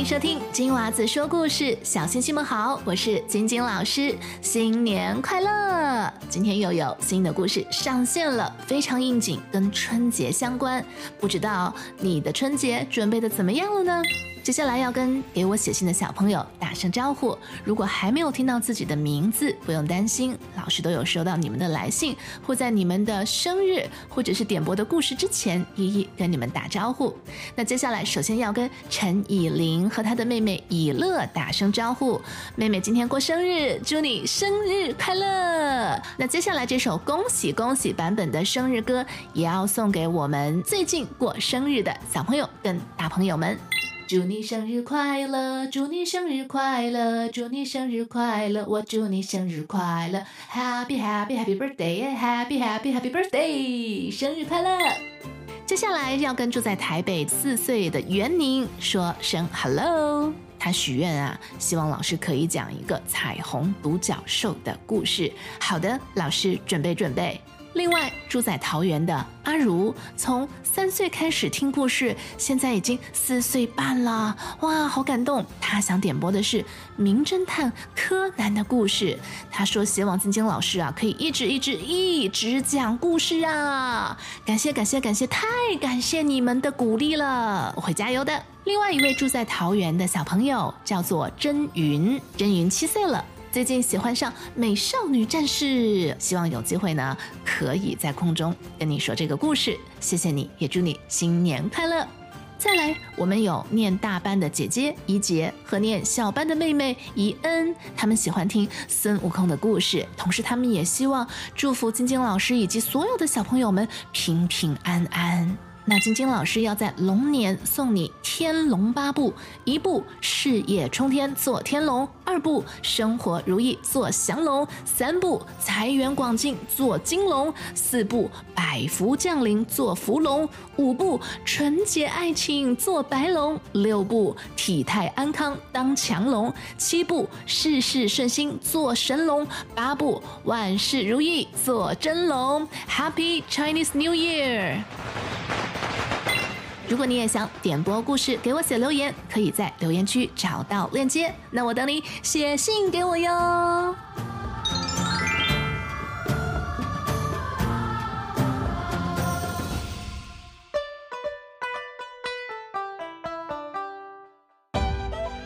迎收听金娃子说故事，小星星们好，我是晶晶老师，新年快乐！今天又有新的故事上线了，非常应景，跟春节相关。不知道你的春节准备的怎么样了呢？接下来要跟给我写信的小朋友打声招呼。如果还没有听到自己的名字，不用担心，老师都有收到你们的来信，会在你们的生日或者是点播的故事之前，一一跟你们打招呼。那接下来，首先要跟陈以琳和他的妹妹以乐打声招呼。妹妹今天过生日，祝你生日快乐！那接下来这首恭喜恭喜版本的生日歌，也要送给我们最近过生日的小朋友跟大朋友们。祝你生日快乐，祝你生日快乐，祝你生日快乐，我祝你生日快乐，Happy Happy Happy Birthday，Happy Happy Happy Birthday，生日快乐！接下来要跟住在台北四岁的袁宁说声 Hello，他许愿啊，希望老师可以讲一个彩虹独角兽的故事。好的，老师准备准备。另外，住在桃园的阿如，从三岁开始听故事，现在已经四岁半了，哇，好感动！他想点播的是《名侦探柯南》的故事。他说希望晶晶老师啊，可以一直一直一直讲故事啊！感谢感谢感谢，太感谢你们的鼓励了，我会加油的。另外一位住在桃园的小朋友叫做真云，真云七岁了。最近喜欢上美少女战士，希望有机会呢，可以在空中跟你说这个故事。谢谢你，也祝你新年快乐。再来，我们有念大班的姐姐怡杰和念小班的妹妹怡恩，他们喜欢听孙悟空的故事，同时他们也希望祝福晶晶老师以及所有的小朋友们平平安安。那晶晶老师要在龙年送你《天龙八部》，一部事业冲天做天龙，二部生活如意做降龙，三部财源广进做金龙，四部百福降临做福龙，五部纯洁爱情做白龙，六部体态安康当强龙，七部事事顺心做神龙，八部万事如意做真龙。Happy Chinese New Year！如果你也想点播故事，给我写留言，可以在留言区找到链接。那我等你写信给我哟。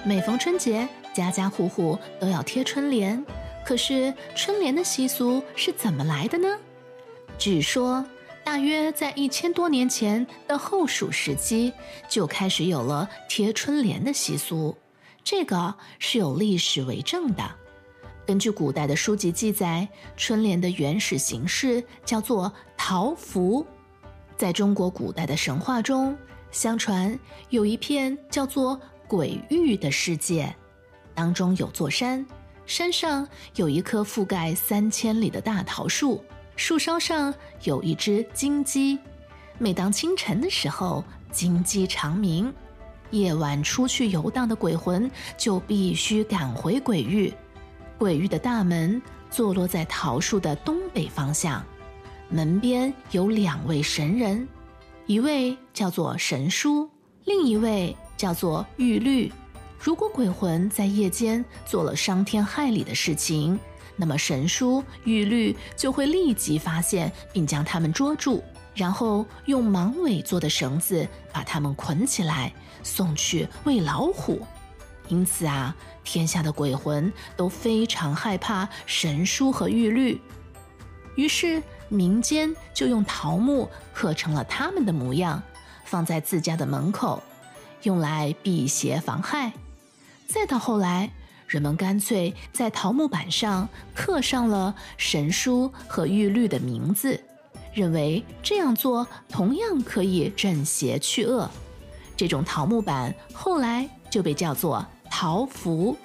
每逢春节，家家户户都要贴春联。可是春联的习俗是怎么来的呢？据说。大约在一千多年前的后蜀时期，就开始有了贴春联的习俗，这个是有历史为证的。根据古代的书籍记载，春联的原始形式叫做桃符。在中国古代的神话中，相传有一片叫做鬼域的世界，当中有座山，山上有一棵覆盖三千里的大桃树。树梢上有一只金鸡，每当清晨的时候，金鸡长鸣。夜晚出去游荡的鬼魂就必须赶回鬼域。鬼域的大门坐落在桃树的东北方向，门边有两位神人，一位叫做神书，另一位叫做玉律。如果鬼魂在夜间做了伤天害理的事情，那么神书玉律就会立即发现，并将他们捉住，然后用芒尾做的绳子把他们捆起来，送去喂老虎。因此啊，天下的鬼魂都非常害怕神书和玉律，于是民间就用桃木刻成了他们的模样，放在自家的门口，用来辟邪防害。再到后来。人们干脆在桃木板上刻上了神书和玉律的名字，认为这样做同样可以镇邪去恶。这种桃木板后来就被叫做桃符。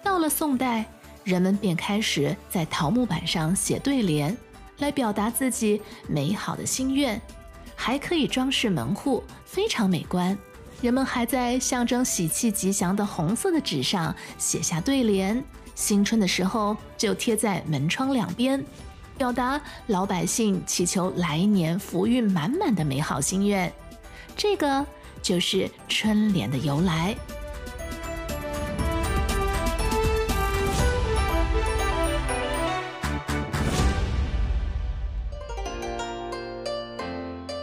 到了宋代，人们便开始在桃木板上写对联，来表达自己美好的心愿，还可以装饰门户，非常美观。人们还在象征喜气吉祥的红色的纸上写下对联新春的时候就贴在门窗两边表达老百姓祈求来年福运满满的美好心愿这个就是春联的由来。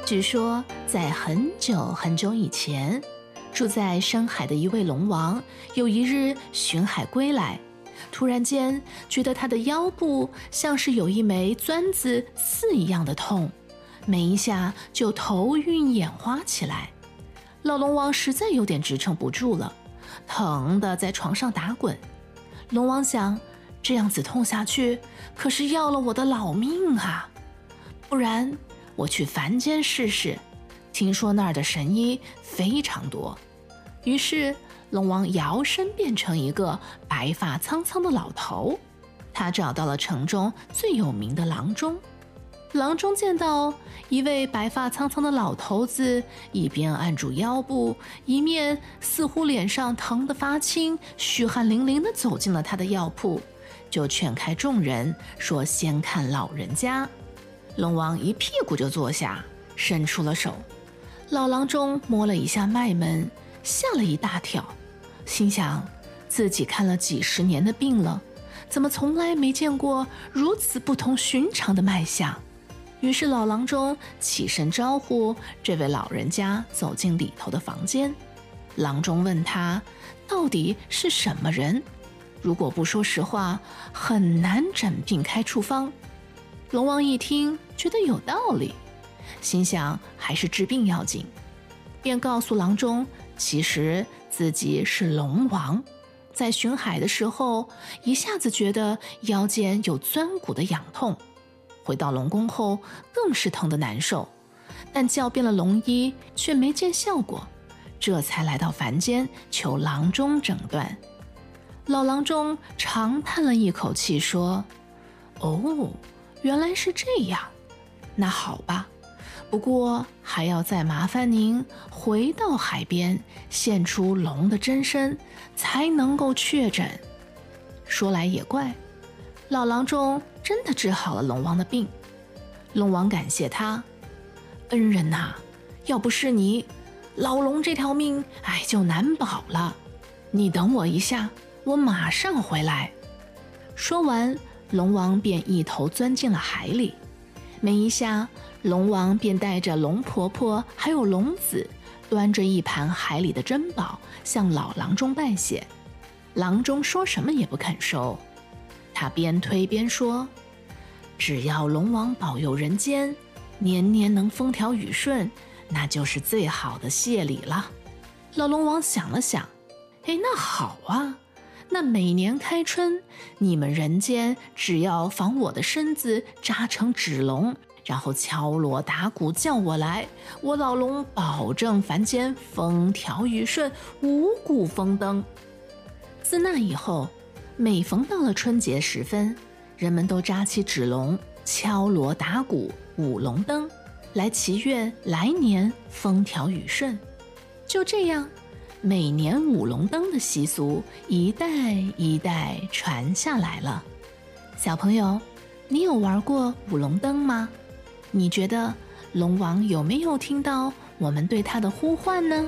据说在很久很久以前，住在深海的一位龙王，有一日巡海归来，突然间觉得他的腰部像是有一枚钻子刺一样的痛，每一下就头晕眼花起来。老龙王实在有点支撑不住了，疼得在床上打滚。龙王想，这样子痛下去，可是要了我的老命啊！不然。我去凡间试试，听说那儿的神医非常多。于是龙王摇身变成一个白发苍苍的老头，他找到了城中最有名的郎中。郎中见到一位白发苍苍的老头子，一边按住腰部，一面似乎脸上疼得发青、虚汗淋淋地走进了他的药铺，就劝开众人说：“先看老人家。”龙王一屁股就坐下，伸出了手。老郎中摸了一下脉门，吓了一大跳，心想自己看了几十年的病了，怎么从来没见过如此不同寻常的脉象？于是老郎中起身招呼这位老人家走进里头的房间。郎中问他到底是什么人？如果不说实话，很难诊病开处方。龙王一听，觉得有道理，心想还是治病要紧，便告诉郎中，其实自己是龙王，在巡海的时候，一下子觉得腰间有钻骨的痒痛，回到龙宫后更是疼得难受，但叫遍了龙医却没见效果，这才来到凡间求郎中诊断。老郎中长叹了一口气说：“哦。”原来是这样，那好吧，不过还要再麻烦您回到海边，现出龙的真身，才能够确诊。说来也怪，老郎中真的治好了龙王的病。龙王感谢他，恩人呐，要不是你，老龙这条命哎就难保了。你等我一下，我马上回来。说完。龙王便一头钻进了海里，没一下，龙王便带着龙婆婆还有龙子，端着一盘海里的珍宝向老郎中拜谢。郎中说什么也不肯收，他边推边说：“只要龙王保佑人间，年年能风调雨顺，那就是最好的谢礼了。”老龙王想了想，哎，那好啊。那每年开春，你们人间只要仿我的身子扎成纸龙，然后敲锣打鼓叫我来，我老龙保证凡间风调雨顺，五谷丰登。自那以后，每逢到了春节时分，人们都扎起纸龙，敲锣打鼓，舞龙灯，来祈愿来年风调雨顺。就这样。每年舞龙灯的习俗一代一代传下来了。小朋友，你有玩过舞龙灯吗？你觉得龙王有没有听到我们对他的呼唤呢？